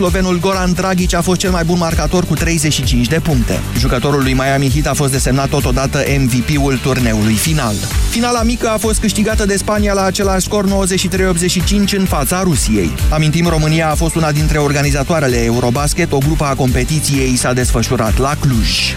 Slovenul Goran Dragic a fost cel mai bun marcator cu 35 de puncte. Jucătorul lui Miami Heat a fost desemnat totodată MVP-ul turneului final. Finala mică a fost câștigată de Spania la același scor 93-85 în fața Rusiei. Amintim, România a fost una dintre organizatoarele Eurobasket, o grupă a competiției s-a desfășurat la Cluj.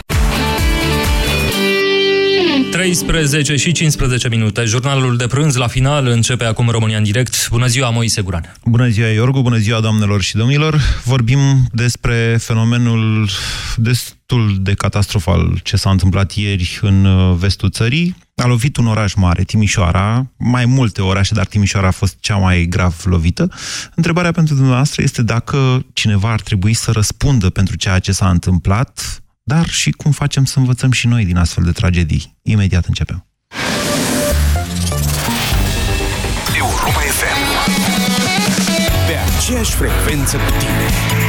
13 și 15 minute. Jurnalul de prânz la final începe acum România în direct. Bună ziua, Moise Guran. Bună ziua, Iorgu. Bună ziua, doamnelor și domnilor. Vorbim despre fenomenul destul de catastrofal ce s-a întâmplat ieri în uh, vestul țării. A lovit un oraș mare, Timișoara, mai multe orașe, dar Timișoara a fost cea mai grav lovită. Întrebarea pentru dumneavoastră este dacă cineva ar trebui să răspundă pentru ceea ce s-a întâmplat dar și cum facem să învățăm și noi din astfel de tragedii. Imediat începem. Europa FM Pe aceeași frecvență cu tine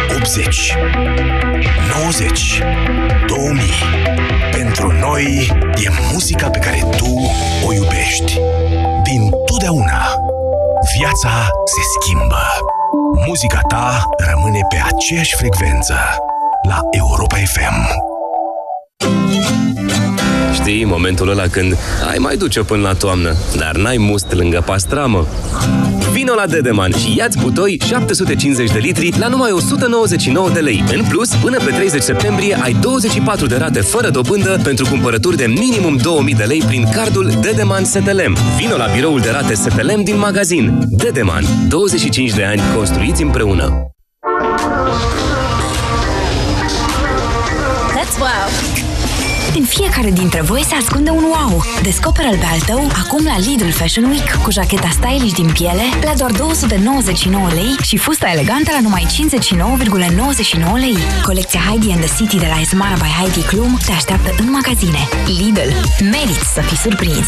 80, 90, 2000. Pentru noi e muzica pe care tu o iubești. Din totdeauna, viața se schimbă. Muzica ta rămâne pe aceeași frecvență la Europa FM. Știi, momentul ăla când ai mai duce până la toamnă, dar n-ai must lângă pastramă. Vino la Dedeman și ia-ți butoi 750 de litri la numai 199 de lei. În plus, până pe 30 septembrie ai 24 de rate fără dobândă pentru cumpărături de minimum 2000 de lei prin cardul Dedeman Setelem. Vino la biroul de rate Setelem din magazin. Dedeman. 25 de ani construiți împreună. That's wow! În fiecare dintre voi se ascunde un wow. Descoperă-l pe al tău acum la Lidl Fashion Week cu jacheta stylish din piele la doar 299 lei și fusta elegantă la numai 59,99 lei. Colecția Heidi and the City de la Esmara by Heidi Klum te așteaptă în magazine. Lidl. Meriți să fii surprins!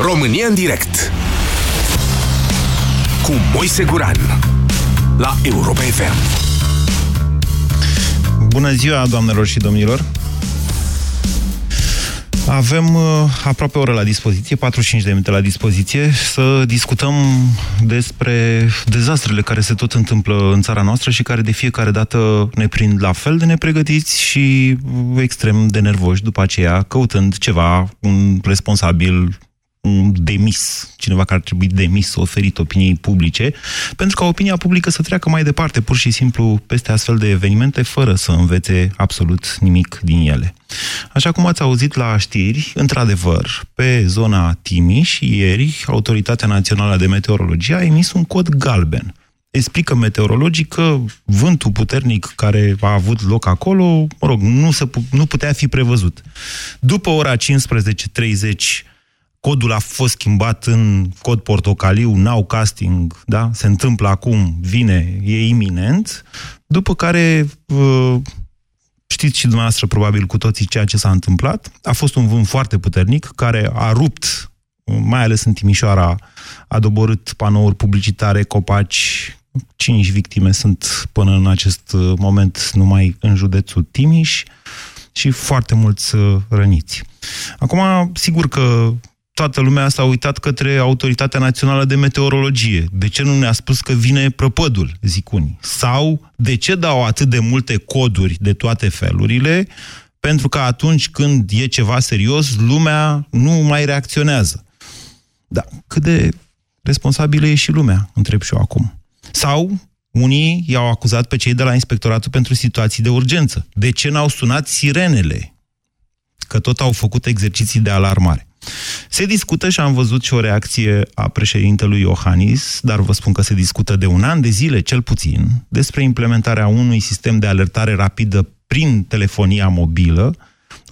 România în direct cu Moise Guran la Europa FM. Bună ziua, doamnelor și domnilor! Avem uh, aproape o oră la dispoziție, 45 de minute la dispoziție, să discutăm despre dezastrele care se tot întâmplă în țara noastră și care de fiecare dată ne prind la fel de nepregătiți și extrem de nervoși după aceea, căutând ceva, un responsabil demis, cineva care ar trebui demis, oferit opiniei publice, pentru ca opinia publică să treacă mai departe, pur și simplu, peste astfel de evenimente, fără să învețe absolut nimic din ele. Așa cum ați auzit la știri, într-adevăr, pe zona Timiș, ieri, Autoritatea Națională de Meteorologie a emis un cod galben. Explică meteorologic că vântul puternic care a avut loc acolo, mă rog, nu, se, nu putea fi prevăzut. După ora 15.30 codul a fost schimbat în cod portocaliu, now casting, da? se întâmplă acum, vine, e iminent, după care uh, știți și dumneavoastră probabil cu toții ceea ce s-a întâmplat. A fost un vânt foarte puternic care a rupt, mai ales în Timișoara, a doborât panouri publicitare, copaci, cinci victime sunt până în acest moment numai în județul Timiș și foarte mulți uh, răniți. Acum, sigur că toată lumea s-a uitat către Autoritatea Națională de Meteorologie. De ce nu ne-a spus că vine prăpădul, zic unii? Sau de ce dau atât de multe coduri de toate felurile? Pentru că atunci când e ceva serios, lumea nu mai reacționează. Da, cât de responsabilă e și lumea, întreb și eu acum. Sau unii i-au acuzat pe cei de la Inspectoratul pentru Situații de Urgență. De ce n-au sunat sirenele? Că tot au făcut exerciții de alarmare. Se discută și am văzut și o reacție a președintelui Iohannis, dar vă spun că se discută de un an de zile, cel puțin, despre implementarea unui sistem de alertare rapidă prin telefonia mobilă,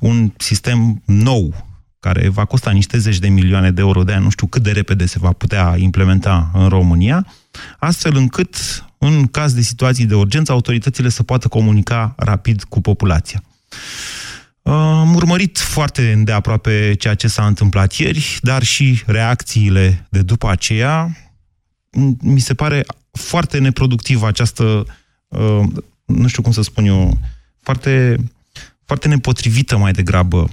un sistem nou, care va costa niște zeci de milioane de euro de ani, nu știu cât de repede se va putea implementa în România, astfel încât, în caz de situații de urgență, autoritățile să poată comunica rapid cu populația. Am urmărit foarte îndeaproape ceea ce s-a întâmplat ieri, dar și reacțiile de după aceea. Mi se pare foarte neproductivă această, uh, nu știu cum să spun eu, foarte, foarte nepotrivită mai degrabă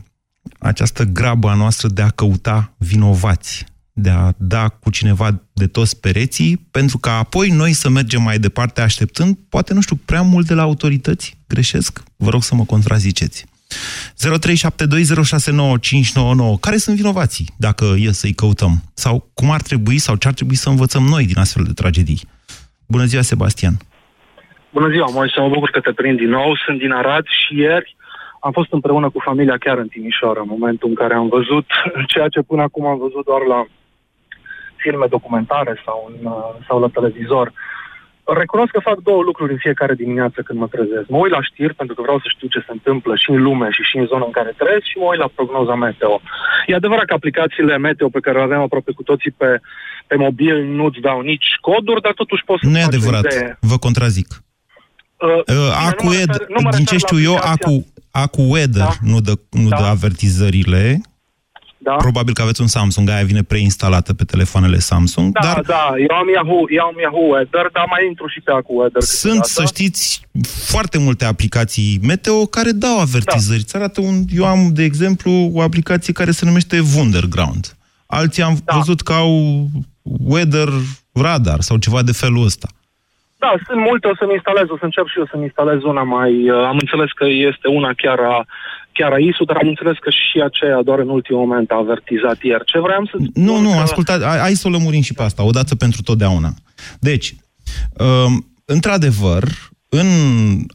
această grabă a noastră de a căuta vinovați, de a da cu cineva de toți pereții, pentru ca apoi noi să mergem mai departe așteptând, poate, nu știu, prea mult de la autorități. Greșesc? Vă rog să mă contraziceți. 0372069599. Care sunt vinovații, dacă e să-i căutăm? Sau cum ar trebui, sau ce ar trebui să învățăm noi din astfel de tragedii? Bună ziua, Sebastian! Bună ziua, Moise, mă bucur că te prind din nou. Sunt din Arad și ieri am fost împreună cu familia chiar în Timișoara, în momentul în care am văzut ceea ce până acum am văzut doar la filme documentare sau, în, sau la televizor. Uh, Recunosc că fac două lucruri în fiecare dimineață când mă trezesc. Mă uit la știri pentru că vreau să știu ce se întâmplă și în lume și și în zona în care trăiesc și mă uit la prognoza meteo. E adevărat că aplicațiile meteo pe care le avem aproape cu toții pe, pe mobil nu-ți dau nici coduri, dar totuși poți să Nu e adevărat, idee. vă contrazic. Uh, uh, AcuWed, din ce știu eu, Acu, AcuWeather da? nu, dă, nu da? dă avertizările, da? Probabil că aveți un Samsung, aia vine preinstalată pe telefoanele Samsung. Da, dar... da, eu am Yahoo, eu am Yahoo Weather, dar mai intru și pe Acu Weather. Sunt, să știți, foarte multe aplicații meteo care dau avertizări. Da. arată un... Eu am, de exemplu, o aplicație care se numește Wunderground. Alții am da. văzut că au Weather Radar sau ceva de felul ăsta. Da, sunt multe, o să-mi instalez, o să încep și eu să-mi instalez una mai... Uh, am înțeles că este una chiar a chiar a ISU, dar am înțeles că și aceea doar în ultimul moment a avertizat ieri. Ce vreau să Nu, nu, că... ascultați, hai să o lămurim și pe asta, odată pentru totdeauna. Deci, um, într-adevăr, în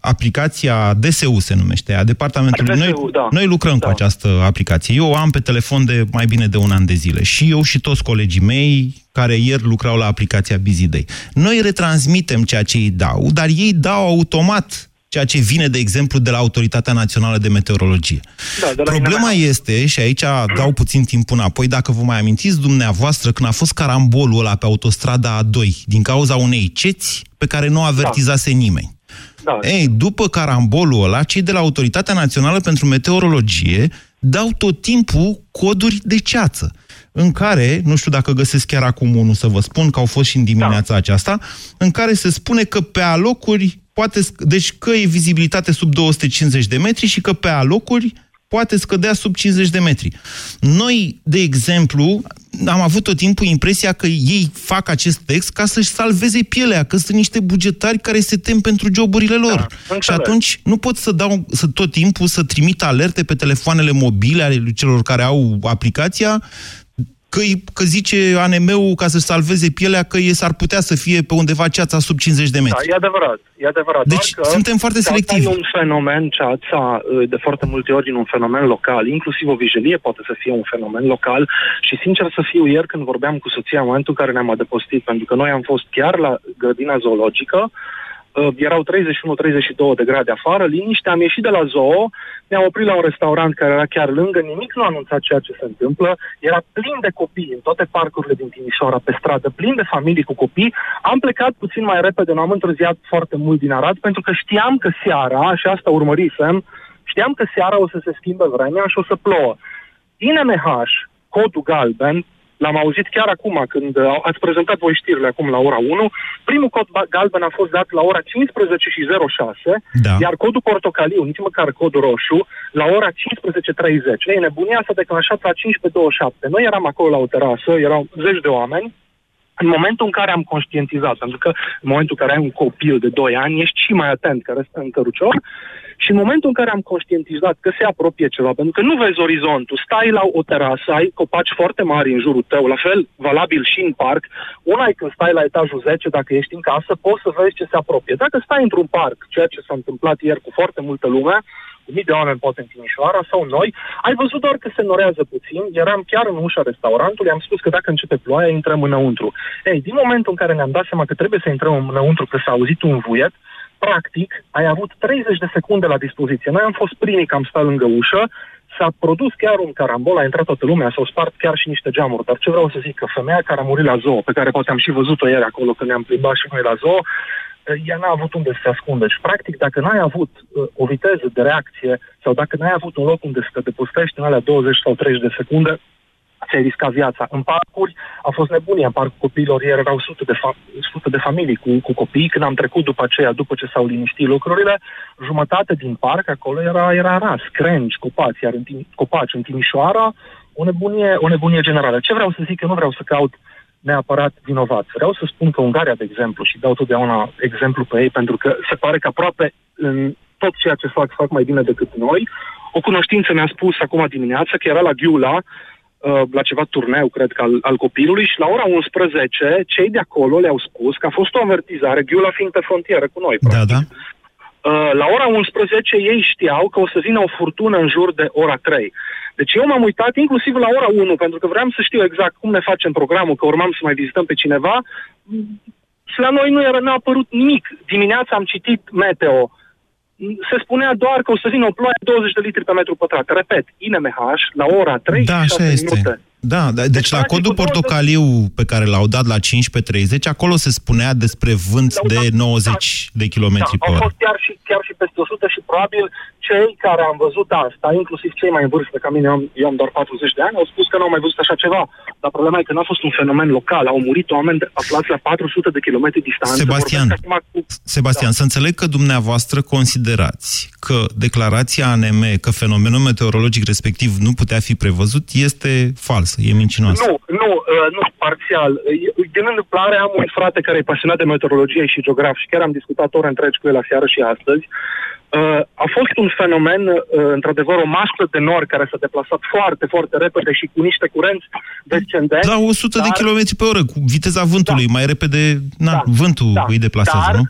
aplicația DSU se numește, a departamentului. DSU, noi, da. noi lucrăm da. cu această aplicație. Eu o am pe telefon de mai bine de un an de zile. Și eu și toți colegii mei care ieri lucrau la aplicația Bizidei. Noi retransmitem ceea ce ei dau, dar ei dau automat ceea ce vine, de exemplu, de la Autoritatea Națională de Meteorologie. Da, de Problema este, și aici dau puțin timp înapoi, dacă vă mai amintiți dumneavoastră când a fost carambolul ăla pe autostrada A2 din cauza unei ceți pe care nu avertizase da. nimeni. Da. Ei, după carambolul ăla, cei de la Autoritatea Națională pentru Meteorologie dau tot timpul coduri de ceață în care, nu știu dacă găsesc chiar acum unul să vă spun, că au fost și în dimineața da. aceasta, în care se spune că pe alocuri poate, deci că e vizibilitate sub 250 de metri și că pe alocuri poate scădea sub 50 de metri. Noi, de exemplu, am avut tot timpul impresia că ei fac acest text ca să-și salveze pielea, că sunt niște bugetari care se tem pentru joburile lor. Da, și atunci nu pot să dau să tot timpul să trimit alerte pe telefoanele mobile ale celor care au aplicația că, că zice ANM-ul ca să salveze pielea că e, s-ar putea să fie pe undeva ceața sub 50 de metri. Da, e adevărat. E adevărat. Deci Doar că suntem foarte selectivi. un fenomen, ceața, de foarte multe ori, un fenomen local, inclusiv o vijelie poate să fie un fenomen local și, sincer să fiu, ieri când vorbeam cu soția în momentul în care ne-am adăpostit, pentru că noi am fost chiar la grădina zoologică, uh, erau 31-32 de grade afară, liniște, am ieșit de la zoo, ne-am oprit la un restaurant care era chiar lângă, nimic nu a anunțat ceea ce se întâmplă, era plin de copii în toate parcurile din Timișoara, pe stradă, plin de familii cu copii. Am plecat puțin mai repede, nu am întârziat foarte mult din Arad, pentru că știam că seara, și asta urmărisem, știam că seara o să se schimbe vremea și o să plouă. INMH, codul galben, l-am auzit chiar acum, când uh, ați prezentat voi știrile acum la ora 1. Primul cod galben a fost dat la ora 15 și 06, Da. iar codul portocaliu, nici măcar codul roșu, la ora 15.30. Ei, nebunia s-a declanșat la 15.27. Noi eram acolo la o terasă, erau zeci de oameni, în momentul în care am conștientizat, pentru că în momentul în care ai un copil de 2 ani, ești și mai atent că restă în cărucior, și în momentul în care am conștientizat că se apropie ceva, pentru că nu vezi orizontul, stai la o terasă, ai copaci foarte mari în jurul tău, la fel valabil și în parc, una e când stai la etajul 10, dacă ești în casă, poți să vezi ce se apropie. Dacă stai într-un parc, ceea ce s-a întâmplat ieri cu foarte multă lume, cu mii de oameni poate în Timișoara sau noi, ai văzut doar că se norează puțin, eram chiar în ușa restaurantului, am spus că dacă începe ploaia, intrăm înăuntru. Ei, din momentul în care ne-am dat seama că trebuie să intrăm înăuntru, că s-a auzit un vuiet, practic, ai avut 30 de secunde la dispoziție. Noi am fost primii că am stat lângă ușă, s-a produs chiar un carambol, a intrat toată lumea, s-au spart chiar și niște geamuri. Dar ce vreau să zic, că femeia care a murit la zoo, pe care poate am și văzut-o ieri acolo când ne-am plimbat și noi la zoo, ea n-a avut unde să se ascundă. Și, practic, dacă n-ai avut uh, o viteză de reacție sau dacă n-ai avut un loc unde să te depostești în alea 20 sau 30 de secunde, ți-ai riscat viața. În parcuri a fost nebunie. În parcul copiilor ieri erau sute de, fa- sute de familii cu, cu copii. Când am trecut după aceea, după ce s-au liniștit lucrurile, jumătate din parc acolo era, era ras, crengi, copaci, iar în, Tim- copaci în Timișoara, o nebunie, o nebunie generală. Ce vreau să zic? Eu nu vreau să caut neapărat vinovați. Vreau să spun că Ungaria, de exemplu, și dau totdeauna exemplu pe ei, pentru că se pare că aproape în tot ceea ce fac, fac mai bine decât noi. O cunoștință mi-a spus acum dimineață că era la Ghiula, uh, la ceva turneu, cred că al, al copilului, și la ora 11, cei de acolo le-au spus că a fost o avertizare, Ghiula fiind pe frontieră cu noi. Da, da. Uh, la ora 11 ei știau că o să vină o furtună în jur de ora 3. Deci eu m-am uitat inclusiv la ora 1, pentru că vreau să știu exact cum ne facem programul, că urmam să mai vizităm pe cineva. Și la noi nu era, n-a apărut nimic. Dimineața am citit meteo. Se spunea doar că o să vină o ploaie 20 de litri pe metru pătrat. Repet, INMH la ora 3 Da, și așa 6 este. Minute. Da, da, deci, Deci, la practic, codul cu două- portocaliu pe care l-au dat la 15.30, acolo se spunea despre vânt L-au de dat- 90 de km Da, pe au oră. fost chiar și, chiar și peste 100 și probabil cei care am văzut asta, inclusiv cei mai în vârstă ca mine, eu am, eu am doar 40 de ani, au spus că nu au mai văzut așa ceva. Dar problema e că n-a fost un fenomen local. Au murit oameni de- aflați la 400 de kilometri distanță. Sebastian, Vorbesc acum cu- Sebastian, să înțeleg că dumneavoastră considerați că declarația ANM că fenomenul meteorologic respectiv nu putea fi prevăzut este falsă, e mincinoasă. Nu, nu, uh, nu, parțial. Uh, Din întâmplare am un frate care e pasionat de meteorologie și geograf și chiar am discutat ore întregi cu el aseară și astăzi. Uh, a fost un fenomen, uh, într-adevăr, o masă de nori care s-a deplasat foarte, foarte repede și cu niște curenți descendenți. La 100 de dar- km pe oră, cu viteza vântului, mai repede, na, Da, vântul da. îi deplasează, dar, nu?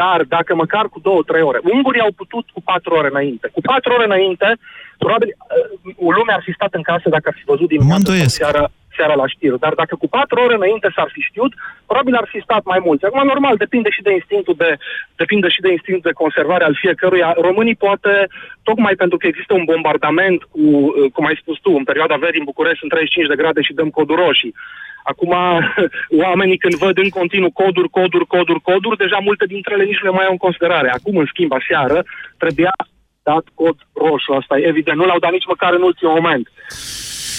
Dar dacă măcar cu două, trei ore. Ungurii au putut cu patru ore înainte. Cu patru ore înainte, probabil uh, lumea ar fi stat în casă dacă ar fi văzut Mă dimineața sau îndoiesc. seara, seara la știri. Dar dacă cu patru ore înainte s-ar fi știut, probabil ar fi stat mai mulți. Acum, normal, depinde și de instinctul de, depinde și de instinctul de conservare al fiecăruia. Românii poate, tocmai pentru că există un bombardament cu, uh, cum ai spus tu, în perioada verii în București sunt 35 de grade și dăm coduri roșii. Acum, oamenii când văd în continuu coduri, coduri, coduri, coduri, deja multe dintre ele nici nu le mai au în considerare. Acum, în schimb, aseară, trebuia dat cod roșu. Asta e evident. Nu l-au dat nici măcar în ultimul moment.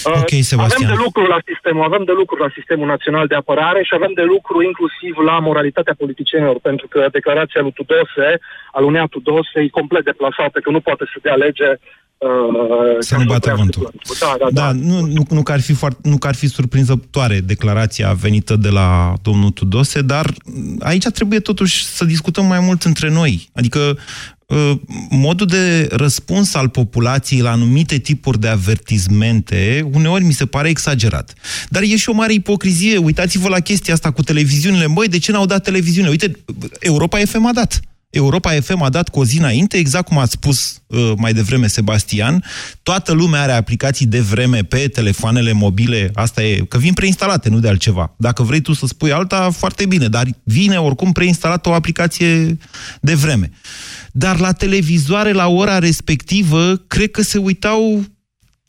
Ok, Uh, Sebastian. Avem de lucru la sistemul, avem de lucru la sistemul național de apărare și avem de lucru inclusiv la moralitatea politicienilor, pentru că declarația lui Tudose, al unei Tudose, e complet deplasată, că nu poate să dea lege uh, Să ca nu bată oprească vântul. vântul. Da, da, da. Da, nu, nu, nu, că ar fi foarte, nu că ar fi surprinzătoare declarația venită de la domnul Tudose, dar aici trebuie totuși să discutăm mai mult între noi. Adică uh, modul de răspuns al populației la anumite tipuri de avertizmente, uneori mi se pare exagerat. Dar e și o mare ipocrizie. Uitați-vă la chestia asta cu televiziunile. Măi, de ce n-au dat televiziunile? Uite, Europa FM a dat. Europa FM a dat cu o zi înainte, exact cum a spus uh, mai devreme Sebastian, toată lumea are aplicații de vreme pe telefoanele mobile, asta e, că vin preinstalate, nu de altceva. Dacă vrei tu să spui alta, foarte bine, dar vine oricum preinstalată o aplicație de vreme. Dar la televizoare, la ora respectivă, cred că se uitau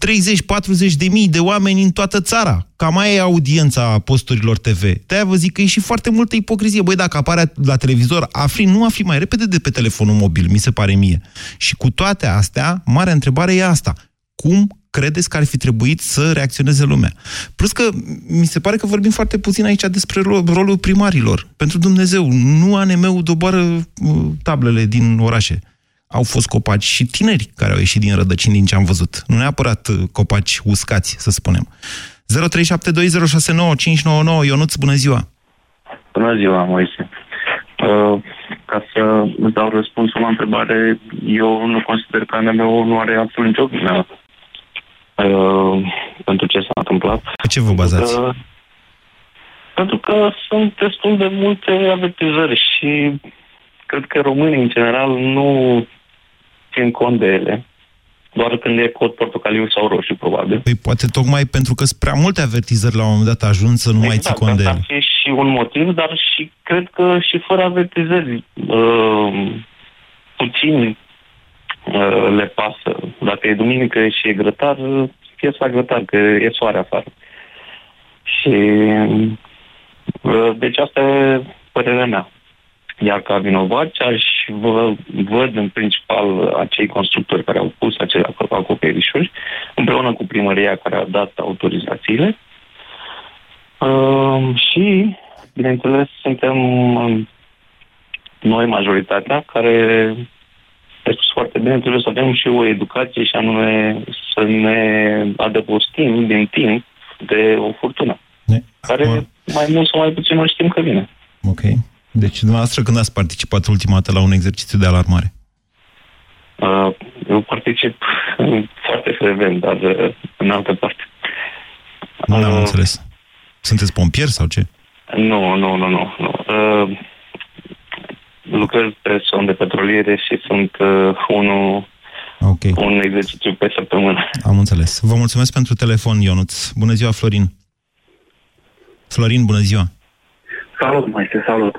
30-40 de mii de oameni în toată țara. Cam mai e audiența posturilor TV. De-aia vă zic că e și foarte multă ipocrizie. Băi, dacă apare la televizor, afli, nu afli mai repede de pe telefonul mobil, mi se pare mie. Și cu toate astea, marea întrebare e asta. cum credeți că ar fi trebuit să reacționeze lumea. Plus că mi se pare că vorbim foarte puțin aici despre rolul primarilor. Pentru Dumnezeu, nu ANM-ul doboară uh, tablele din orașe. Au fost copaci și tineri care au ieșit din rădăcini din ce am văzut. Nu neapărat uh, copaci uscați, să spunem. 0372069599 Ionuț, bună ziua! Bună ziua, Moise! Uh, ca să îți dau răspunsul la întrebare, eu nu consider că ANM-ul nu are absolut nicio vină uh, pentru ce s-a întâmplat. Pe ce vă bazați? Pentru că, pentru că sunt destul de multe avertizări și cred că românii, în general, nu țin cont de ele doar când e cod portocaliu sau roșu, probabil. Păi poate tocmai pentru că sunt prea multe avertizări la un moment dat ajuns să nu exact, mai ții cont de ele. Exact, și un motiv, dar și cred că și fără avertizări uh, puțin uh, le pasă. Dacă e duminică și e grătar, fie să grătar, că e soare afară. Și uh, deci asta e părerea mea. Iar ca vinovați aș vă, văd în principal acei constructori care au pus acele acoperișuri, împreună cu primăria care a dat autorizațiile. Uh, și, bineînțeles, suntem noi, majoritatea, care ai spus foarte bine, trebuie să avem și o educație și anume să ne adăpostim din timp de o furtună. Ne, care acum... mai mult sau mai puțin o știm că vine. Ok. Deci, dumneavoastră, când ați participat ultima dată la un exercițiu de alarmare? Uh, eu particip foarte frecvent, dar uh, în altă parte. Nu am uh, înțeles. Sunteți pompier sau ce? Nu, nu, nu, nu. nu. Uh, lucrez pe son de petroliere și sunt uh, unul okay. un exercițiu pe săptămână. Am înțeles. Vă mulțumesc pentru telefon, Ionuț. Bună ziua, Florin. Florin, bună ziua. Salut, maestre, salut.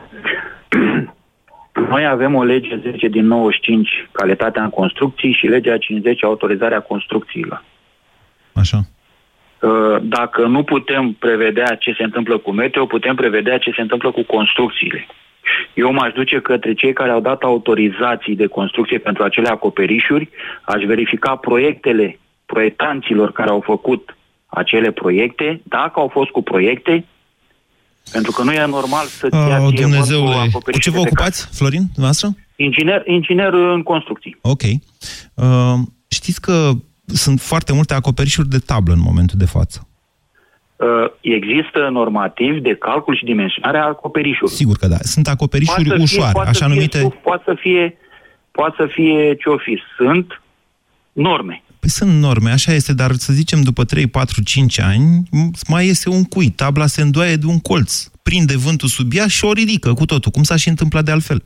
Noi avem o lege 10 din 95, calitatea în construcții, și legea 50, autorizarea construcțiilor. Așa. Uh, dacă nu putem prevedea ce se întâmplă cu meteo, putem prevedea ce se întâmplă cu construcțiile. Eu m-aș duce către cei care au dat autorizații de construcție pentru acele acoperișuri, aș verifica proiectele proiectanților care au făcut acele proiecte, dacă au fost cu proiecte, pentru că nu e normal să-ți ia oh, Dumnezeule. Cu, cu ce vă ocupați, Florin, dumneavoastră? Inginer, inginer în construcții. Ok. Uh, știți că sunt foarte multe acoperișuri de tablă în momentul de față. Uh, există normativ de calcul și dimensionare a acoperișurilor. Sigur că da. Sunt acoperișuri poate ușoare, fie, așa numite... Fie, poate să fie, poate să fie ce-o fi. Sunt norme. Păi sunt norme, așa este, dar să zicem după 3, 4, 5 ani mai iese un cui, tabla se îndoaie de un colț, prinde vântul sub ea și o ridică cu totul, cum s-a și întâmplat de altfel.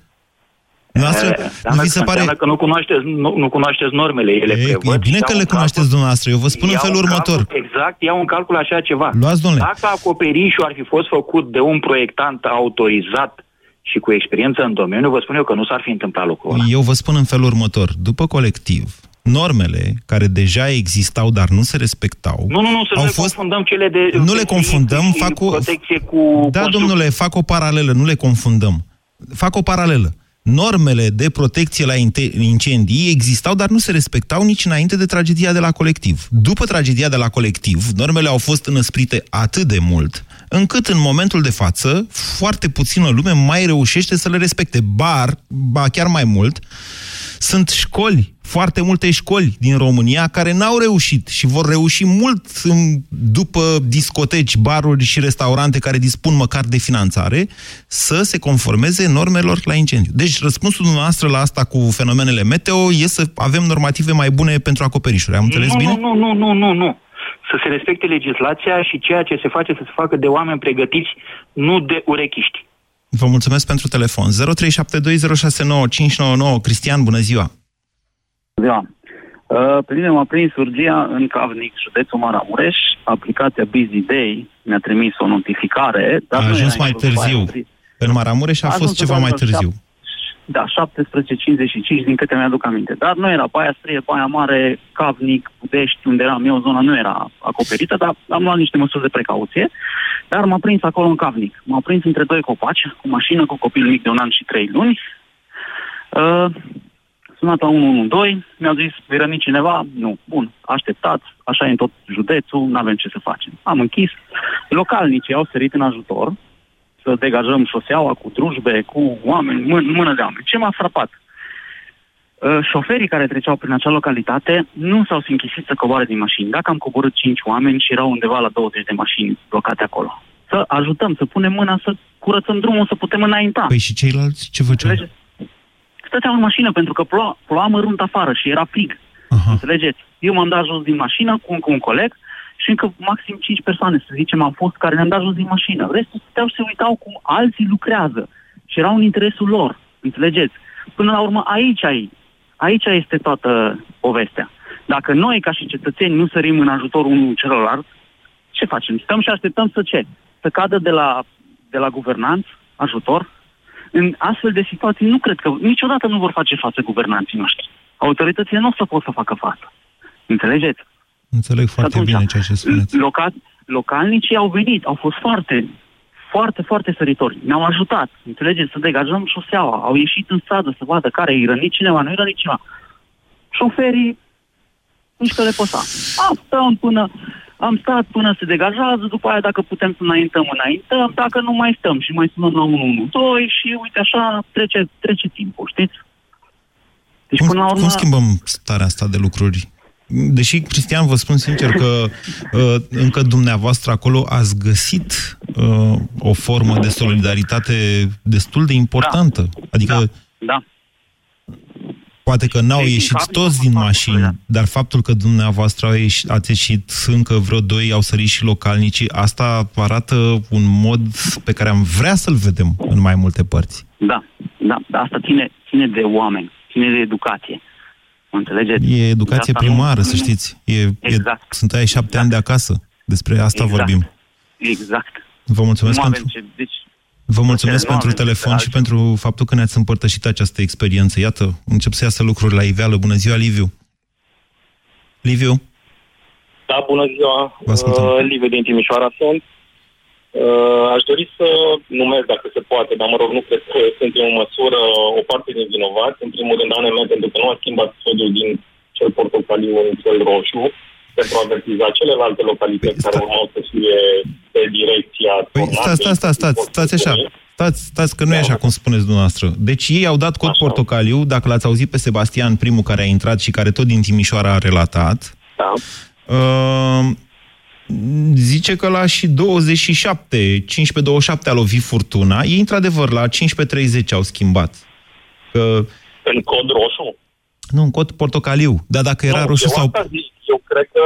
Noastră, e, nu vi se pare... că nu cunoașteți, nu, nu cunoașteți normele, ele e, prevăd. E bine că le cunoașteți calcul, dumneavoastră, eu vă spun în felul următor. Calcul, exact, iau un calcul așa ceva. Luați, domnule. Dacă acoperișul ar fi fost făcut de un proiectant autorizat și cu experiență în domeniu, vă spun eu că nu s-ar fi întâmplat lucrul ăla. Eu vă spun în felul următor. După colectiv, normele care deja existau, dar nu se respectau. Nu, nu, nu, să au nu fost... confundăm cele de... Nu le confundăm, fac o... Protecție cu... Da, domnule, fac o paralelă, nu le confundăm. Fac o paralelă. Normele de protecție la incendii existau, dar nu se respectau nici înainte de tragedia de la colectiv. După tragedia de la colectiv, normele au fost înăsprite atât de mult, încât în momentul de față, foarte puțină lume mai reușește să le respecte. Bar, ba chiar mai mult, sunt școli, foarte multe școli din România care n-au reușit și vor reuși mult după discoteci, baruri și restaurante care dispun măcar de finanțare să se conformeze normelor la incendiu. Deci răspunsul dumneavoastră la asta cu fenomenele meteo e să avem normative mai bune pentru acoperișuri. Am înțeles nu, bine? Nu, nu, nu, nu, nu. Să se respecte legislația și ceea ce se face să se facă de oameni pregătiți, nu de urechiști. Vă mulțumesc pentru telefon. 0372069599. Cristian, bună ziua! Ziua! Uh, pe mine m-a prins urgia în Cavnic, județul Maramureș. Aplicația Busy Day mi-a trimis o notificare. Dar a ajuns mai târziu. În Maramureș a, a fost ceva mai târziu. Da, 17.55 din câte mi-aduc aminte. Dar nu era Baia Strie, Baia Mare, Cavnic, Budești, unde eram eu, zona nu era acoperită, dar am luat niște măsuri de precauție. Dar m-a prins acolo în Cavnic. M-a prins între doi copaci, cu mașină, cu copil mic de un an și trei luni. Uh, sunat la 112, mi-au zis, vei răni cineva? Nu. Bun, așteptați, așa e în tot județul, nu avem ce să facem. Am închis. Localnicii au sărit în ajutor să degajăm șoseaua cu drujbe, cu oameni, mân- mână de oameni. Ce m-a frapat? Uh, șoferii care treceau prin acea localitate nu s-au închisit să coboare din mașini. Dacă am coborât 5 oameni și erau undeva la 20 de mașini blocate acolo. Să ajutăm, să punem mâna, să curățăm drumul, să putem înainta. Păi și ceilalți ce făceau? Înțelegeți? Stăteam în mașină pentru că ploua, ploua mărunt afară și era frig. Aha. Înțelegeți? Eu m-am dat jos din mașină cu, cu un coleg și încă maxim 5 persoane, să zicem, am fost care ne-am dat jos din mașină. Restul stăteau și se uitau cum alții lucrează și erau în interesul lor. Înțelegeți? Până la urmă, aici, ai, aici este toată povestea. Dacă noi, ca și cetățeni, nu sărim în ajutorul unul celălalt, ce facem? Stăm și așteptăm să ce? Să cadă de la, de la guvernanți ajutor? În astfel de situații nu cred că niciodată nu vor face față guvernanții noștri. Autoritățile nu o să pot să facă față. Înțelegeți? Înțeleg foarte atunci, bine ceea ce spuneți. Loca- localnicii au venit, au fost foarte, foarte, foarte săritori. Ne-au ajutat, înțelegeți, să degajăm șoseaua. Au ieșit în stradă să vadă care e rănit cineva, nu e rănit cineva. Șoferii nici că le păsa. Am stat până, am stat până se degajează, după aia dacă putem să înaintăm, înaintăm, dacă nu mai stăm și mai sunăm la 112 și uite așa trece, trece timpul, știți? Deci cum, până la urmă... cum schimbăm starea asta de lucruri? Deși, Cristian, vă spun sincer că uh, încă dumneavoastră acolo ați găsit uh, o formă de solidaritate destul de importantă. Da. Adică, da. da. Poate că n-au Ei, din ieșit cap, toți din mașini, dar faptul că dumneavoastră au ieșit, ați ieșit, încă vreo doi au sărit și localnicii, asta arată un mod pe care am vrea să-l vedem în mai multe părți. Da, da, dar asta ține, ține de oameni, ține de educație. Mă înțelegeți? E educație De asta primară, nu- să știți. E, Exact. e, sunt aia șapte ani de acasă. Despre asta Exact. vorbim. Exact. Vă mulțumesc nu pentru... avem ce... Deci, Vă mulțumesc nu pentru avem ce telefon și altceva. pentru faptul că ne-ați împărtășit această experiență. Iată, încep să iasă lucruri la iveală. Bună ziua, Liviu! Liviu? Da, bună ziua. Vă ascultăm. Uh, Liviu din Timișoara sunt. Uh, aș dori să numesc, dacă se poate, dar mă rog, nu cred că suntem în măsură o parte din vinovați. În primul rând, ANM, pentru că nu a schimbat codul din cel portocaliu în cel roșu pentru a avertiza celelalte localități Păi, care sta- urmau să fie pe direcția Păi tornadei. stați, stați, stați, stați, stați așa. Stați, stați că nu e așa cum spuneți dumneavoastră. Deci ei au dat cod Așa. portocaliu, dacă l-ați auzit pe Sebastian, primul care a intrat și care tot din Timișoara a relatat, Da. Uh, zice că la și 27, 15-27 a lovit furtuna. Ei, într-adevăr, la 15-30 au schimbat. Că, În cod roșu. nu, în cod portocaliu. Dar dacă era nu, roșu eu sau... asta zic. Eu cred că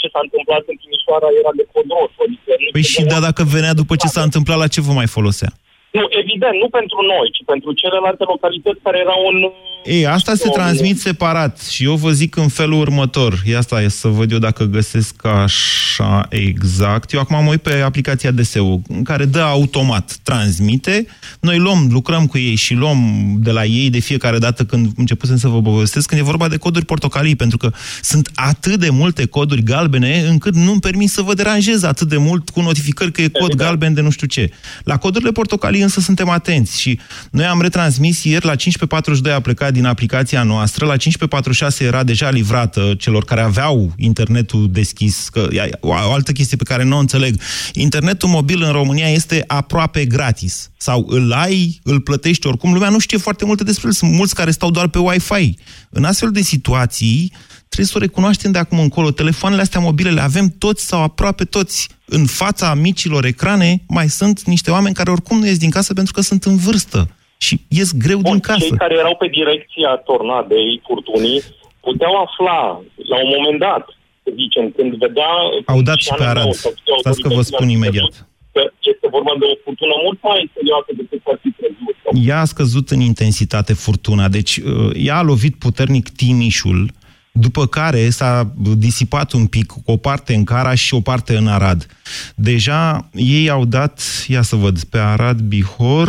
ce s-a întâmplat în Timișoara era de cod roșu. Adică nu Păi știu și de da, dacă venea după ce s-a întâmplat, la ce vă mai folosea? Nu, evident, nu pentru noi, ci pentru celelalte localități care erau în... Ei, asta se o- transmit separat și eu vă zic în felul următor. E asta e să văd eu dacă găsesc așa exact. Eu acum mă uit pe aplicația DSU, în care dă automat, transmite. Noi luăm, lucrăm cu ei și luăm de la ei de fiecare dată când începusem să vă povestesc, când e vorba de coduri portocalii, pentru că sunt atât de multe coduri galbene încât nu-mi permit să vă deranjez atât de mult cu notificări că e cod galben de nu știu ce. La codurile portocalii însă suntem atenți și noi am retransmis ieri la 15.42 a plecat din aplicația noastră, la 15.46 era deja livrată celor care aveau internetul deschis, că e o o altă chestie pe care nu o înțeleg. Internetul mobil în România este aproape gratis. Sau îl ai, îl plătești oricum. Lumea nu știe foarte multe despre el. Sunt mulți care stau doar pe Wi-Fi. În astfel de situații, trebuie să o recunoaștem de acum încolo. Telefoanele astea mobile le avem toți sau aproape toți. În fața micilor ecrane mai sunt niște oameni care oricum nu ies din casă pentru că sunt în vârstă și ies greu Bun, din casă. Cei care erau pe direcția tornadei, furtunii, puteau afla la un moment dat, să zicem, când vedea... Au dat și pe ANM-ul Arad. sau știu, Stați că vă autoritățile spun au imediat. Că este vorba de o furtună mult mai serioasă decât ar fi crezut. Sau- Ea a scăzut în intensitate furtuna, deci uh, ea a lovit puternic Timișul, după care s-a disipat un pic o parte în Cara și o parte în Arad. Deja ei au dat, ia să văd, pe Arad Bihor,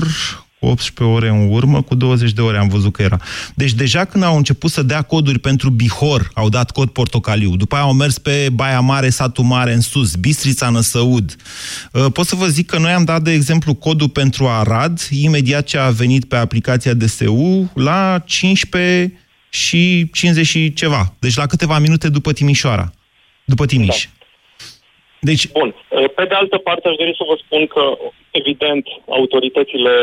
cu 18 ore în urmă, cu 20 de ore am văzut că era. Deci deja când au început să dea coduri pentru Bihor, au dat cod portocaliu. După aia au mers pe Baia Mare, Satul Mare, în sus, Bistrița, Năsăud. Uh, Pot să vă zic că noi am dat, de exemplu, codul pentru Arad, imediat ce a venit pe aplicația DSU, la 15 și 50 și ceva. Deci la câteva minute după Timișoara. După Timiș. Da. Deci... Bun. Pe de altă parte, aș dori să vă spun că, evident, autoritățile,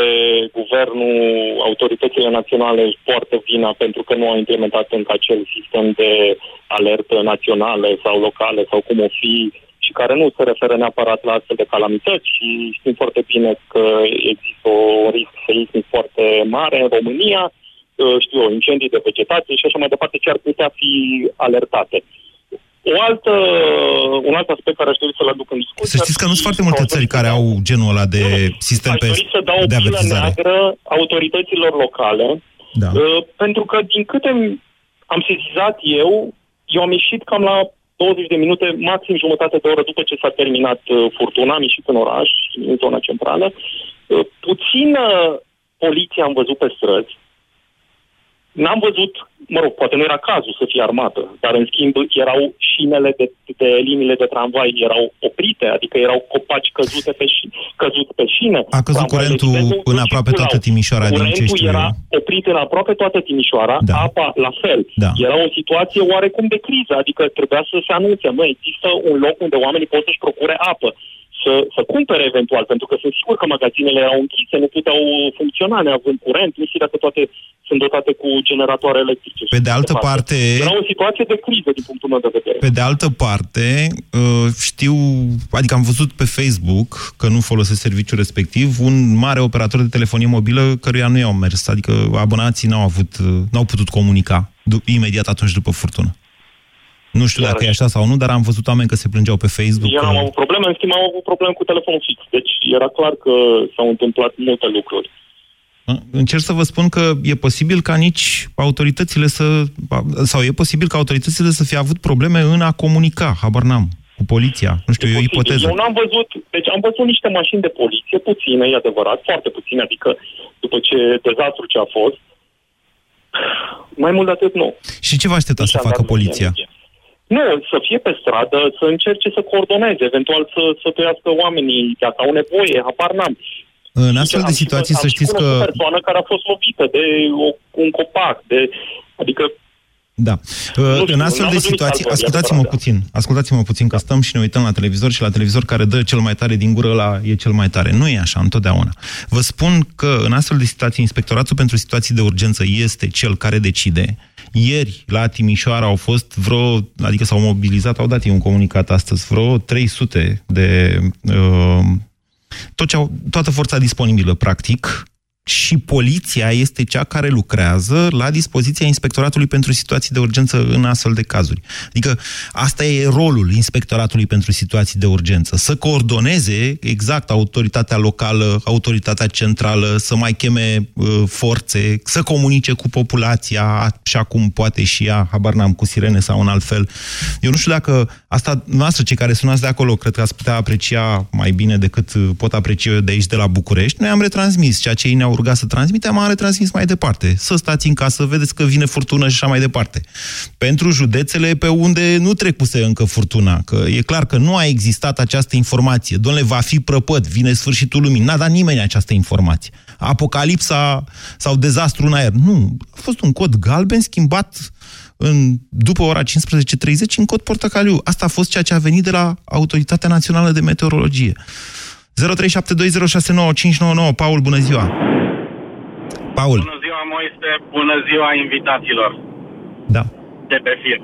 guvernul, autoritățile naționale își poartă vina pentru că nu au implementat încă acel sistem de alertă naționale sau locale sau cum o fi și care nu se referă neapărat la astfel de calamități și știm foarte bine că există un risc seismic foarte mare în România, știu eu, incendii de vegetație și așa mai departe ce ar putea fi alertate. O altă, un alt aspect care aș dori să-l aduc în discuție... Să știți că nu sunt foarte multe țări care au genul ăla de sistem pe, aș să dau de avertizare. neagră autorităților locale, da. uh, pentru că din câte am sezizat eu, eu am ieșit cam la 20 de minute, maxim jumătate de oră după ce s-a terminat uh, furtuna, am ieșit în oraș, în zona centrală. Uh, puțină poliție am văzut pe străzi, N-am văzut, mă rog, poate nu era cazul să fie armată, dar în schimb erau șinele de, de liniile de tramvai erau oprite, adică erau copaci căzute pe, ș- căzut pe șină. A căzut curentul în aproape toată Timișoara, din ce știu era eu. oprit în aproape toată Timișoara, da. apa la fel. Da. Era o situație oarecum de criză, adică trebuia să se anunțe, mă, există un loc unde oamenii pot să-și procure apă să, să cumpere eventual, pentru că sunt sigur că magazinele erau închise, nu puteau funcționa neavând curent, nu știu dacă toate sunt dotate cu generatoare electrice. Pe de altă parte... Era o situație de criză din punctul meu de vedere. Pe de altă parte, uh, știu, adică am văzut pe Facebook că nu folosesc serviciul respectiv, un mare operator de telefonie mobilă căruia nu i-au mers, adică abonații n-au avut, uh, n-au putut comunica imediat atunci după furtună. Nu știu Iar dacă e așa sau nu, dar am văzut oameni că se plângeau pe Facebook. Eu că... am avut probleme, în schimb am avut probleme cu telefonul fix. Deci era clar că s-au întâmplat multe lucruri. Încerc să vă spun că e posibil ca nici autoritățile să... sau e posibil ca autoritățile să fie avut probleme în a comunica, habar n-am, cu poliția. Nu știu, e, e o ipoteză. Eu n-am văzut... Deci am văzut niște mașini de poliție, puține, e adevărat, foarte puține, adică după ce dezastru ce a fost, mai mult de atât nu. Și ce vă aștepta să facă poliția? Energie. Nu, să fie pe stradă, să încerce să coordoneze, eventual să, să tăiască oamenii dacă au nevoie, apar n-am. În astfel de situații să știți că... o persoană care a fost lovită de o, un copac, de... Adică da. Nu în astfel de situații, ascultați-mă puțin, ascultați-mă puțin că stăm și ne uităm la televizor și la televizor care dă cel mai tare din gură la e cel mai tare. Nu e așa întotdeauna. Vă spun că în astfel de situații, Inspectoratul pentru Situații de Urgență este cel care decide ieri, la Timișoara, au fost vreo, adică s-au mobilizat, au dat un comunicat astăzi, vreo 300 de... Uh, tot ce au, toată forța disponibilă, practic, și poliția este cea care lucrează la dispoziția Inspectoratului pentru Situații de Urgență în astfel de cazuri. Adică asta e rolul Inspectoratului pentru Situații de Urgență, să coordoneze exact autoritatea locală, autoritatea centrală, să mai cheme uh, forțe, să comunice cu populația, așa cum poate și ea, habar n-am, cu sirene sau în alt fel. Eu nu știu dacă asta, noastră, cei care sunați de acolo, cred că ați putea aprecia mai bine decât pot aprecia eu de aici, de la București. Noi am retransmis ceea ce ei ne-au rugat să transmitem, am retransmis mai departe. Să stați în casă, vedeți că vine furtună și așa mai departe. Pentru județele pe unde nu trecuse încă furtuna, că e clar că nu a existat această informație. Domnule, va fi prăpăt, vine sfârșitul lumii. N-a dat nimeni această informație. Apocalipsa sau dezastru în aer. Nu. A fost un cod galben schimbat în, după ora 15.30 în cod portocaliu. Asta a fost ceea ce a venit de la Autoritatea Națională de Meteorologie. 0372069599. Paul, bună ziua! Paul. Bună ziua, Moise, bună ziua invitaților. Da. De pe fir.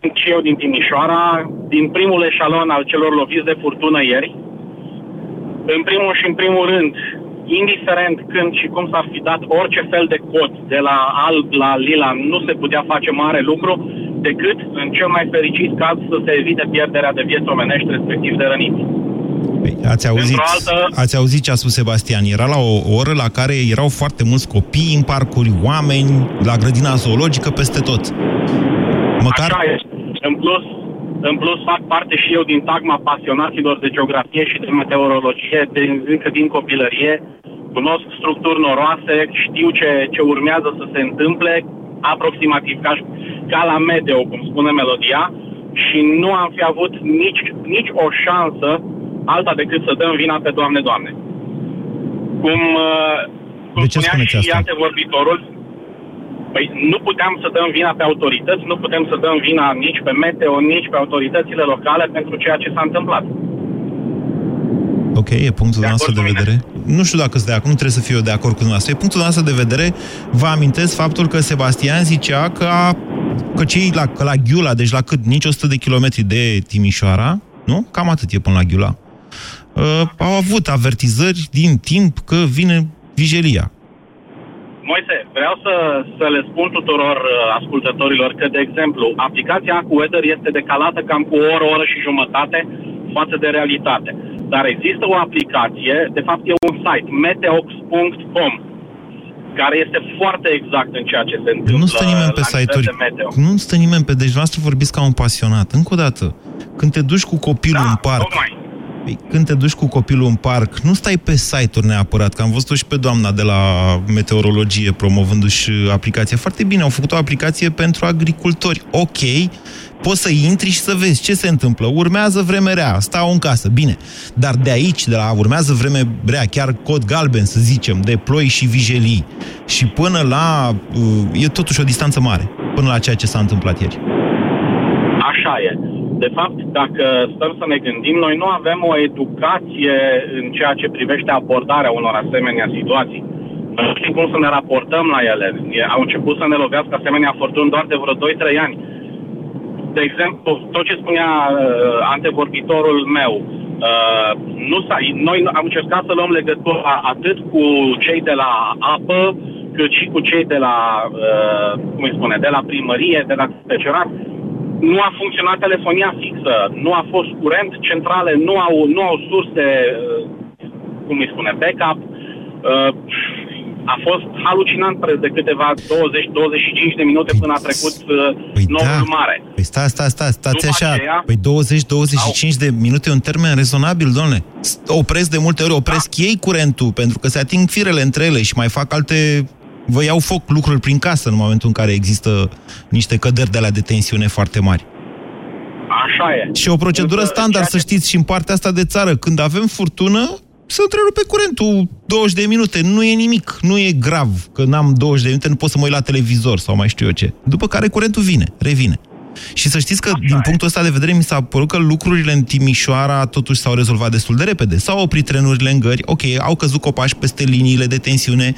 Sunt și eu din Timișoara, din primul eșalon al celor loviți de furtună ieri. În primul și în primul rând, indiferent când și cum s-ar fi dat orice fel de cod, de la alb la lila, nu se putea face mare lucru decât, în cel mai fericit caz, să se evite pierderea de vieți omenești, respectiv de răniți. Păi, ați, auzit, altă... ați auzit ce a spus Sebastian. Era la o oră la care erau foarte mulți copii în parcuri, oameni, la grădina zoologică, peste tot. Măcar... Așa este. În plus, în plus, fac parte și eu din tagma pasionaților de geografie și de meteorologie de, încă din copilărie. Cunosc structuri noroase, știu ce, ce urmează să se întâmple, aproximativ ca, ca la meteo, cum spune melodia, și nu am fi avut nici, nici o șansă alta decât să dăm vina pe Doamne, Doamne. Cum, uh, cum de ce spunea și asta? antevorbitorul, Păi nu puteam să dăm vina pe autorități, nu putem să dăm vina nici pe meteo, nici pe autoritățile locale pentru ceea ce s-a întâmplat. Ok, e punctul nostru de vedere. Nu știu dacă sunt de acord, nu trebuie să fiu eu de acord cu dumneavoastră. E punctul nostru de vedere. Vă amintesc faptul că Sebastian zicea că, a, că cei la, că la Ghiula, deci la cât, nici 100 de kilometri de Timișoara, nu? Cam atât e până la Ghiula. Uh, au avut avertizări din timp că vine vijelia. Moise, vreau să, să le spun tuturor uh, ascultătorilor că, de exemplu, aplicația AccuWeather este decalată cam cu o oră, o oră și jumătate față de realitate. Dar există o aplicație, de fapt e un site, meteox.com, care este foarte exact în ceea ce se întâmplă Nu stă nimeni pe la nivel site-uri. de meteo. Nu stă nimeni pe... Deci dumneavoastră vorbiți ca un pasionat. Încă o dată, când te duci cu copilul Da, în parc... Păi, Când te duci cu copilul în parc, nu stai pe site-uri neapărat, că am văzut-o și pe doamna de la meteorologie promovându-și aplicația. Foarte bine, au făcut o aplicație pentru agricultori. Ok, poți să intri și să vezi ce se întâmplă. Urmează vreme rea, stau în casă, bine. Dar de aici, de la urmează vreme rea, chiar cod galben, să zicem, de ploi și vijelii, și până la... uh, E totuși o distanță mare, până la ceea ce s-a întâmplat ieri. Așa e. De fapt, dacă stăm să ne gândim, noi nu avem o educație în ceea ce privește abordarea unor asemenea situații. Noi nu știm cum să ne raportăm la ele. E- Au început să ne lovească asemenea fortuni doar de vreo 2-3 ani. De exemplu, tot ce spunea uh, antevorbitorul meu, uh, nu s-a, noi am încercat să luăm legătura atât cu cei de la apă, cât și cu cei de la, uh, cum îi spune, de la primărie, de la pecerat. Nu a funcționat telefonia fixă, nu a fost curent, centrale nu au, nu au surse, uh, cum îi spune, backup. Uh, a fost halucinant preț de câteva 20-25 de minute până a trecut uh, Păi noul da. mare. Păi sta, sta, sta, stați După așa. aceea- Păi 20-25 de minute e un termen rezonabil, domnule. S- Opresc de multe ori, opresc Da. ei curentul, pentru că se ating firele între ele și mai fac alte... Vă iau foc lucruri prin casă în momentul în care există niște căderi de la de tensiune foarte mari. Așa e. Și o procedură Însă, standard, să știți, și în partea asta de țară. Când avem furtună, să întrerupe curentul 20 de minute. Nu e nimic, nu e grav. Că n-am 20 de minute, nu pot să mă uit la televizor sau mai știu eu ce. După care curentul vine, revine. Și să știți că, din punctul ăsta de vedere, mi s-a părut că lucrurile în Timișoara totuși s-au rezolvat destul de repede. S-au oprit trenurile în gări, ok, au căzut copaci peste liniile de tensiune,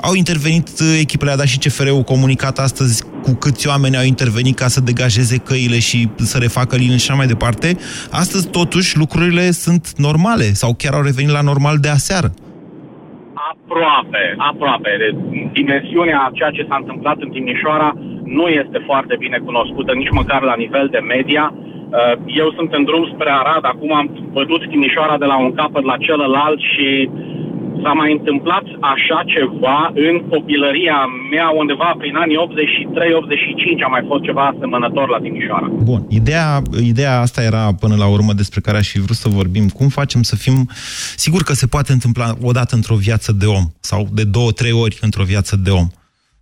au intervenit uh, echipele, a dat și CFR-ul comunicat astăzi cu câți oameni au intervenit ca să degajeze căile și să refacă linii și așa mai departe. Astăzi, totuși, lucrurile sunt normale sau chiar au revenit la normal de aseară. Aproape, aproape. Dimensiunea a ceea ce s-a întâmplat în Timișoara nu este foarte bine cunoscută, nici măcar la nivel de media. Uh, Eu sunt în drum spre Arad, acum am văzut Timișoara de la un capăt la celălalt și s-a mai întâmplat așa ceva în copilăria mea, undeva prin anii 83-85 a mai fost ceva asemănător la Timișoara. Bun, ideea, ideea asta era până la urmă despre care aș fi vrut să vorbim. Cum facem să fim... Sigur că se poate întâmpla odată într-o viață de om sau de două, trei ori într-o viață de om.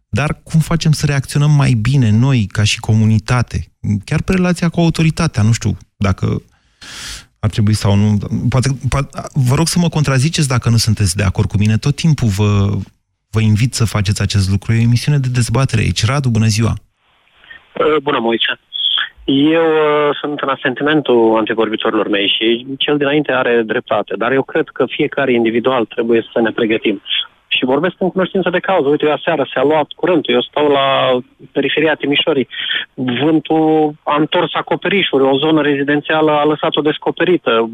Dar cum facem să reacționăm mai bine noi, ca și comunitate? Chiar pe relația cu autoritatea, nu știu dacă ar trebui sau nu. Poate, poate, vă rog să mă contraziceți dacă nu sunteți de acord cu mine. Tot timpul vă, vă invit să faceți acest lucru. E o emisiune de dezbatere aici. Radu, bună ziua! Uh, Bună, Moise. Eu uh, sunt în asentimentul antevorbitorilor mei și cel dinainte are dreptate, dar eu cred că fiecare individual trebuie să ne pregătim. Și vorbesc în cunoștință de cauză. Uite, eu aseară s-a luat curentul, eu stau la periferia Timișorii. Vântul a întors acoperișuri, o zonă rezidențială a lăsat-o descoperită.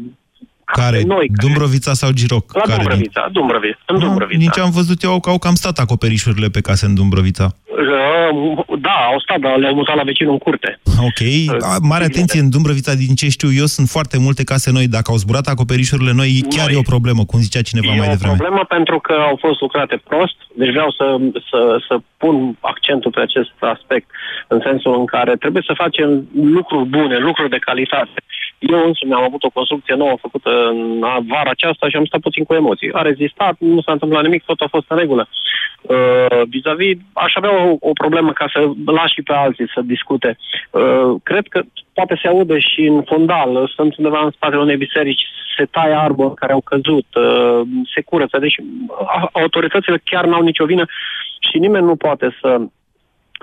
Care? noi, care- Dumbrăvița sau Giroc? La care Dumbrăvița, Dumbrăvița, în Nu, Dumbrăvița. nici am văzut eu că au cam stat acoperișurile pe case în Dumbrăvița. Uh, Da, au stat, dar le-au mutat la vecinul în curte. Ok, A, mare atenție, în Dumbrăvița, din ce știu eu, sunt foarte multe case noi. Dacă au zburat acoperișurile noi, chiar e o problemă, cum zicea cineva mai E o devreme. problemă pentru că au fost lucrate prost, deci vreau să, să, să pun accentul pe acest aspect, în sensul în care trebuie să facem lucruri bune, lucruri de calitate. Eu însumi am avut o construcție nouă făcută în vara aceasta și am stat puțin cu emoții. A rezistat, nu s-a întâmplat nimic, tot a fost în regulă. Uh, vis-a-vis, aș avea o, o problemă ca să las și pe alții să discute. Uh, cred că poate se aude și în fundal, sunt undeva în spatele unei biserici, se taie arbori care au căzut, uh, se curăță, deci uh, autoritățile chiar n-au nicio vină și nimeni nu poate să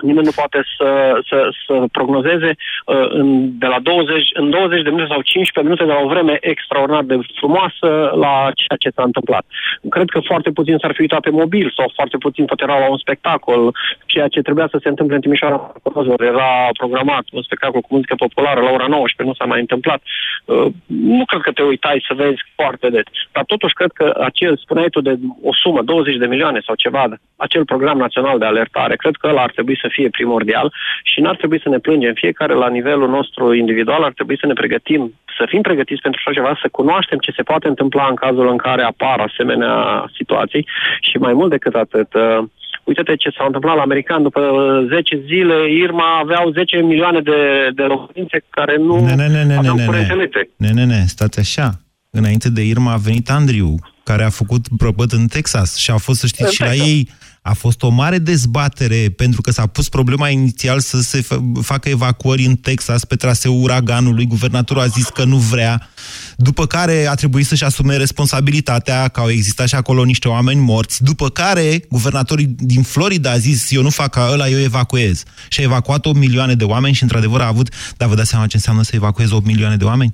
nimeni nu poate să, să, să prognozeze uh, în, de la 20, în 20 de minute sau 15 minute de la o vreme extraordinar de frumoasă la ceea ce s-a întâmplat. Cred că foarte puțin s-ar fi uitat pe mobil sau foarte puțin poate era la un spectacol, ceea ce trebuia să se întâmple în Timișoara era programat, un spectacol cu muzică populară la ora 19, nu s-a mai întâmplat. Uh, nu cred că te uitai să vezi foarte des, dar totuși cred că acel, spuneai tu de o sumă, 20 de milioane sau ceva, acel program național de alertare, cred că ăla ar trebui să fie primordial și n-ar trebui să ne plângem. Fiecare la nivelul nostru individual ar trebui să ne pregătim, să fim pregătiți pentru așa ceva, să cunoaștem ce se poate întâmpla în cazul în care apar asemenea situații și mai mult decât atât, uh, uite-te ce s-a întâmplat la american. După 10 zile, Irma aveau 10 milioane de, de locuințe care nu ne, ne, ne, ne, aveau ne, curent ne, electric. ne, ne, ne, stați așa. Înainte de Irma a venit Andrew, care a făcut prăpăt în Texas și a fost, să știți, În și la Texas. ei a fost o mare dezbatere pentru că s-a pus problema inițial să se fa- facă evacuări în Texas pe traseul uraganului. Guvernatorul a zis că nu vrea. După care a trebuit să-și asume responsabilitatea că au existat și acolo niște oameni morți. După care guvernatorul din Florida a zis eu nu fac ca ăla, eu evacuez. Și a evacuat 8 milioane de oameni și într-adevăr a avut... Dar vă dați seama ce înseamnă să evacuezi 8 milioane de oameni?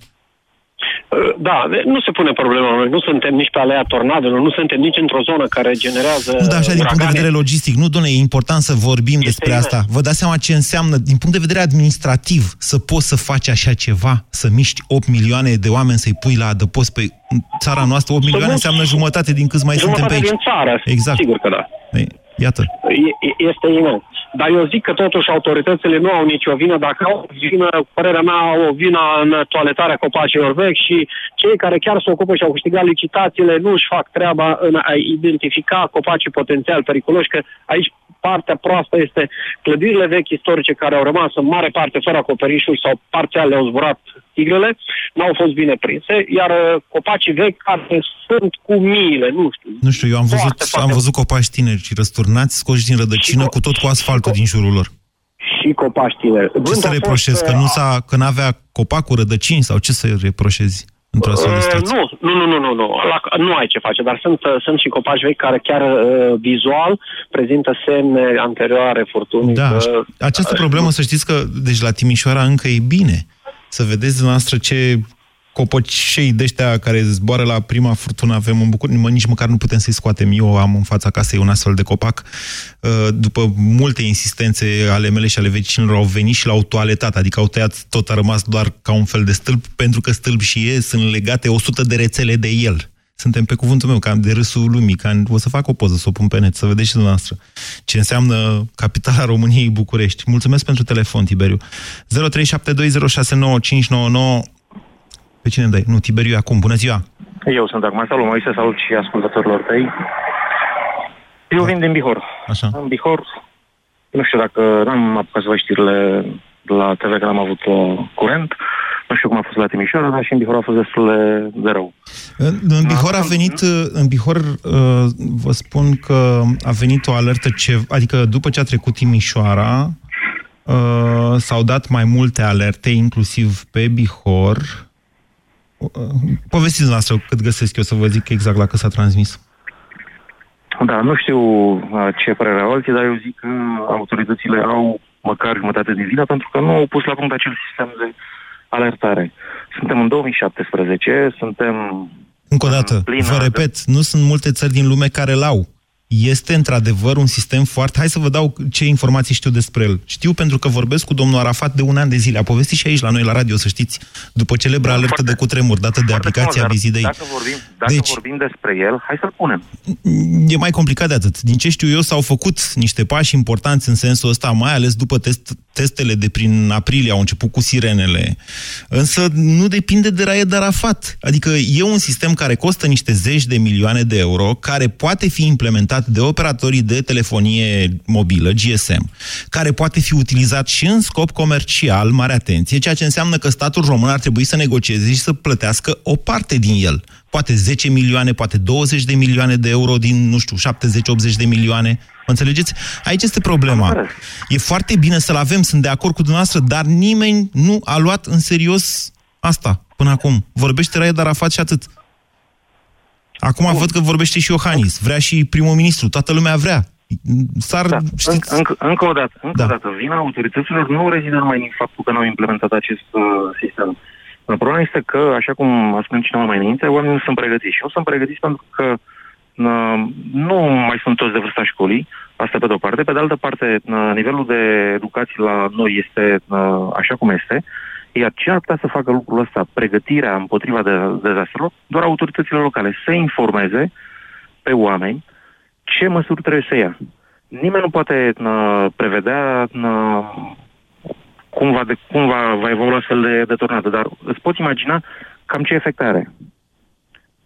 Uh, Da, de- nu se pune problema. Noi nu suntem nici pe alea tornadelor, nu suntem nici într-o zonă care generează Nu, dar așa, din punct de uragane. vedere logistic, nu, doamne, e important să vorbim despre imens. asta. Vă dați seama ce înseamnă, din punct de vedere administrativ, să poți să faci așa ceva, să miști 8 milioane de oameni, să-i pui la adăpost pe în țara noastră. 8 milioane mulți. înseamnă jumătate din câți mai suntem pe Jumătate aici. din țară, Exact. sigur că da. Ei, Iată. E- e- Este imens. Dar eu zic că totuși autoritățile nu au nicio vină. Dacă au o vină, cu părerea mea, au o vină în toaletarea copacilor vechi și cei care chiar se ocupă și au câștigat licitațiile nu își fac treaba în a identifica copacii potențial periculoși, că aici partea proastă este clădirile vechi istorice care au rămas în mare parte fără acoperișuri sau parțial le-au zburat tigrele, n-au fost bine prinse, iar uh, copacii vechi care sunt cu miile, nu știu, Nu știu, eu am văzut, Foarte, foarte am văzut copaci tineri și răsturnați, scoși din rădăcină, cu tot cu asfaltul din jurul lor. și copaci tineri. Ce Vântul să a fost, reproșezi? Că uh, nu, s-a, că n-avea copac cu rădăcini sau ce să reproșezi într-o astfel de Uh, situație? nu, nu, nu, nu, nu, nu. La, nu ai ce face, dar sunt, uh, sunt și copaci vechi care chiar uh, vizual prezintă semne anterioare furtunii. Da, că- această uh, problemă, să știți că, deci la Timișoara încă e bine să vedeți dumneavoastră ce copocei de ăștia care zboară la prima furtună avem în București, mă, nici măcar nu putem să-i scoatem. Eu am în fața casei un astfel de copac. Uh, După multe insistențe ale mele și ale vecinilor au venit și l-au toaletat, adică au tăiat, tot a rămas doar ca un fel de stâlp, pentru că stâlp și e, sunt legate 100 de rețele de el. Suntem pe cuvântul meu, cam de râsul lumii, ca o să fac o poză, să o pun pe net, să vedeți și dumneavoastră ce înseamnă capitala României București. Mulțumesc pentru telefon, Tiberiu. 0372069599 Pe cine îmi dai? Nu, Tiberiu e acum. Bună ziua! Eu sunt acum. Salut, Moise, salut și ascultătorilor tăi. Eu vin din Bihor. Așa. În Bihor, nu știu dacă n-am apucat să văd știrile la TV, că n-am avut uh, curent. Nu știu cum a fost la Timișoara, dar și în Bihor a fost destul de, de rău. În, în Bihor a venit, în Bihor uh, vă spun că a venit o alertă, ce, adică după ce a trecut Timișoara, uh, s-au dat mai multe alerte, inclusiv pe Bihor. Uh, Povestiți noastră cât găsesc eu să vă zic exact la cât s-a transmis. Da, nu știu uh, ce părere au alții, dar eu zic că autoritățile au măcar jumătate din vină pentru că nu au pus la punct acel sistem de alertare. Suntem în 2017, suntem Încă o dată, plină vă de- repet, nu sunt multe țări din lume care l-au. Este într-adevăr un sistem foarte... Hai să vă dau ce informații știu despre el. Știu pentru că vorbesc cu domnul Arafat de un an de zile. A povestit și aici la noi la radio, să știți, după celebra alertă de cutremur dată de aplicația Dar Vizidei. Dacă vorbim, dacă Deci- vorbim despre el, hai să-l punem. E mai complicat de atât. Din ce știu eu, s-au făcut niște pași importanți în sensul ăsta, mai ales după test, testele de prin aprilie, au început cu sirenele. Însă nu depinde de Raed Arafat. Adică e un sistem care costă niște zeci de milioane de euro, care poate fi implementat de operatorii de telefonie mobilă, GSM, care poate fi utilizat și în scop comercial, mare atenție, ceea ce înseamnă că statul român ar trebui să negocieze și să plătească o parte din el. Poate 10 milioane, poate 20 de milioane de euro din, nu știu, 70-80 de milioane. Mă înțelegeți? Aici este problema. E foarte bine să-l avem, sunt de acord cu dumneavoastră, dar nimeni nu a luat în serios asta până acum. Vorbește Raed Arafat și atât. Acum văd că vorbește și Iohannis, vrea și primul ministru, toată lumea vrea. S-ar, da, știți... încă, încă o dată, încă Da. o dată, vina autorităților nu rezidă numai din faptul că nu au implementat acest uh, sistem. Problema este că, așa cum a spus cineva mai înainte, oamenii nu sunt pregătiți. Și nu sunt pregătiți pentru că uh, nu mai sunt toți de vârsta școlii, asta pe de-o parte. Pe de altă parte, uh, nivelul de educație la noi este uh, așa cum este, iar cine ar putea să facă lucrul ăsta, pregătirea împotriva de, dezastrelor, doar autoritățile locale, să informeze pe oameni ce măsuri trebuie să ia. Nimeni nu poate uh, prevedea uh, cum, va, de, cum va, va evolua astfel de, de tornadă, dar îți poți imagina cam ce efect are.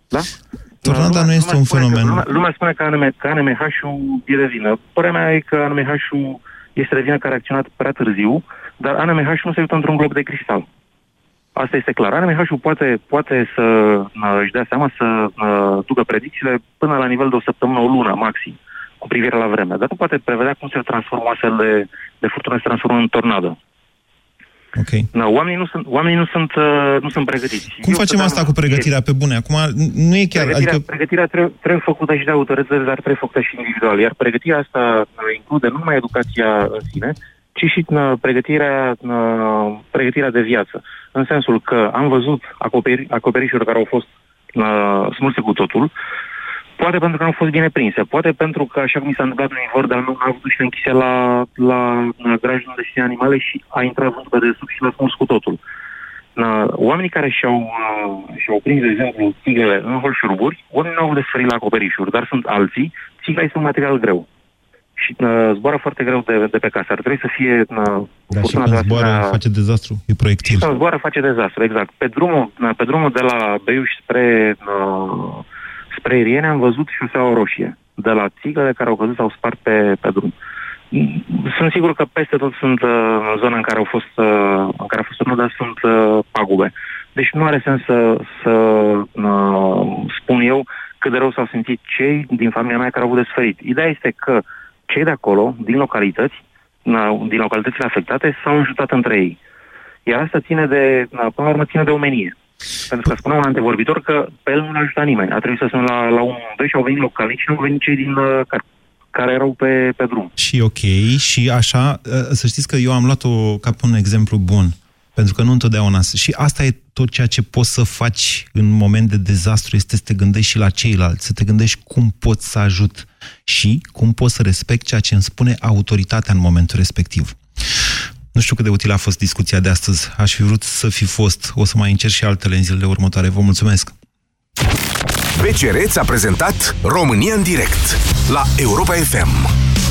Da? Tornada nu este un spune fenomen. Că, lumea, lumea spune că, ANM, că ANMH-ul e de vină. Părerea mea e că ANMH-ul este de vină că a reacționat prea târziu, dar ANMH nu se uită într-un glob de cristal. Asta este clar. ANMH-ul poate, poate să uh, își dea seama să uh, ducă predicțiile până la nivel de o săptămână, o lună, maxim, cu privire la vreme. Dar nu poate prevedea cum se transformă astfel de, de furtună, se transformă în tornadă. Ok. No, oamenii nu sunt, oamenii nu sunt, uh, nu sunt pregătiți. Cum Eu facem stăteam- asta cu pregătirea pe bune? Acum, nu e chiar... Pregătirea, Adică, pregătirea trebuie, trebuie făcută și de autorități, dar trebuie făcută și individual. Iar pregătirea asta uh, include nu numai educația în sine, ci și uh, pregătirea, uh, pregătirea de viață. În sensul că am văzut acoperi, acoperișuri care au fost uh, smulse cu totul, poate pentru că nu au fost bine prinse, poate pentru că, așa cum mi s-a întâmplat în Ivor, dar nu a avut ușile închise la, la, la grajul unde ține animale și a intrat vântul pe dedesubt și l-a smuls cu totul. Na, oamenii care și-au, uh, și-au prins, de exemplu, țiglele în holșuruburi, oamenii nu au desfărit la acoperișuri, dar sunt alții, țigla este un material greu. Și uh, zboară foarte greu de, de pe casă. Ar trebui să fie uh, da, și furtuna când de zboară, asemenea- face dezastru, e proiectil. când zboară face dezastru, exact. Pe drumul, na, pe drumul de la Beiuș spre, uh, spre Iriene am văzut șoseaua roșie. De la țiglele care au căzut s-au spart pe, pe drum. Mm, Sunt sigur că peste tot sunt uh, în zona în care au fost, uh, în care a fost tornada, sunt uh, pagube. Deci nu are sens să, să uh, spun eu cât de rău s-au simțit cei din familia mea care au avut de suferit. Ideea este că cei de acolo, din localități, na, din localitățile afectate, s-au ajutat între ei. Iar asta ține de, na, până la urmă, ține de omenie. Pentru că spunea un antevorbitor că pe el nu l-a ajutat nimeni. A trebuit să sună la, la un doi și au venit localnici și nu au venit cei din, uh, care, care erau pe, pe drum. Și ok, și așa, ă, să știți că eu am luat-o ca pe un exemplu bun, pentru că nu întotdeauna... Și asta e tot ceea ce poți să faci în moment de dezastru, este să te gândești și la ceilalți, să te gândești cum poți să ajut și cum poți să respect ceea ce îmi spune autoritatea în momentul respectiv. Nu știu cât de util a fost discuția de astăzi. Aș fi vrut să fi fost. O să mai încerc și altele în zilele următoare. Vă mulțumesc! BCR ți-a prezentat România în direct la Europa FM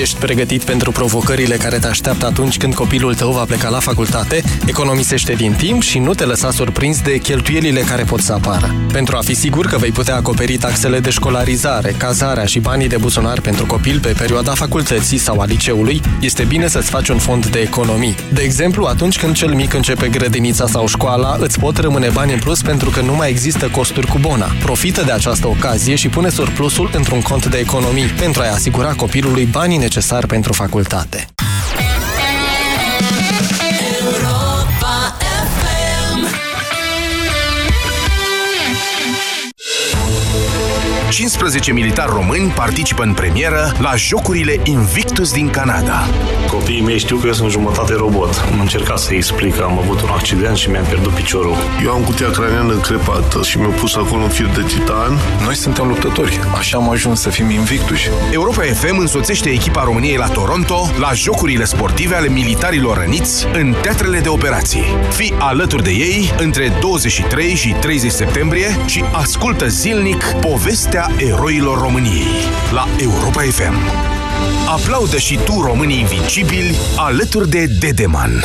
Ești pregătit pentru provocările care te așteaptă atunci când copilul tău va pleca la facultate? Economisește din timp și nu te lăsa surprins de cheltuielile care pot să apară. Pentru a fi sigur că vei putea acoperi taxele de școlarizare, cazarea și banii de buzunar pentru copil pe perioada facultății sau a liceului, este bine să-ți faci un fond de economii. De exemplu, atunci când cel mic începe grădinița sau școala, îți pot rămâne bani în plus pentru că nu mai există costuri cu bona. Profită de această ocazie și pune surplusul într-un cont de economii pentru a-i asigura copilului banii necesari pentru facultate. 15 militari români participă în premieră la Jocurile Invictus din Canada. Copiii mei știu că eu sunt jumătate robot. Am încercat să-i explic că am avut un accident și mi-am pierdut piciorul. Eu am cutia craniană crepată și mi-au pus acolo un fir de titan. Noi suntem luptători, așa am ajuns să fim invictuși. Europa FM însoțește echipa României la Toronto la Jocurile sportive ale militarilor răniți în teatrele de operații. Fii alături de ei între 23 și 30 septembrie și ascultă zilnic povestea eroilor României la Europa FM. Aplaudă și tu românii invincibili alături de Dedeman.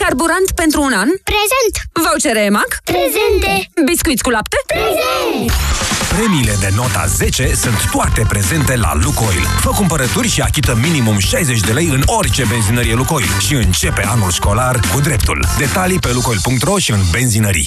Bună ziua! Carburant pentru un an? Prezent! Vouchere EMAG? Prezente! Biscuiți cu lapte? Prezent! Premiile de nota 10 sunt toate prezente la Lucoil. Fă cumpărături și achită minimum 60 de lei în orice benzinărie Lucoil și începe anul școlar cu dreptul. Detalii pe lucoil.ro și în benzinării.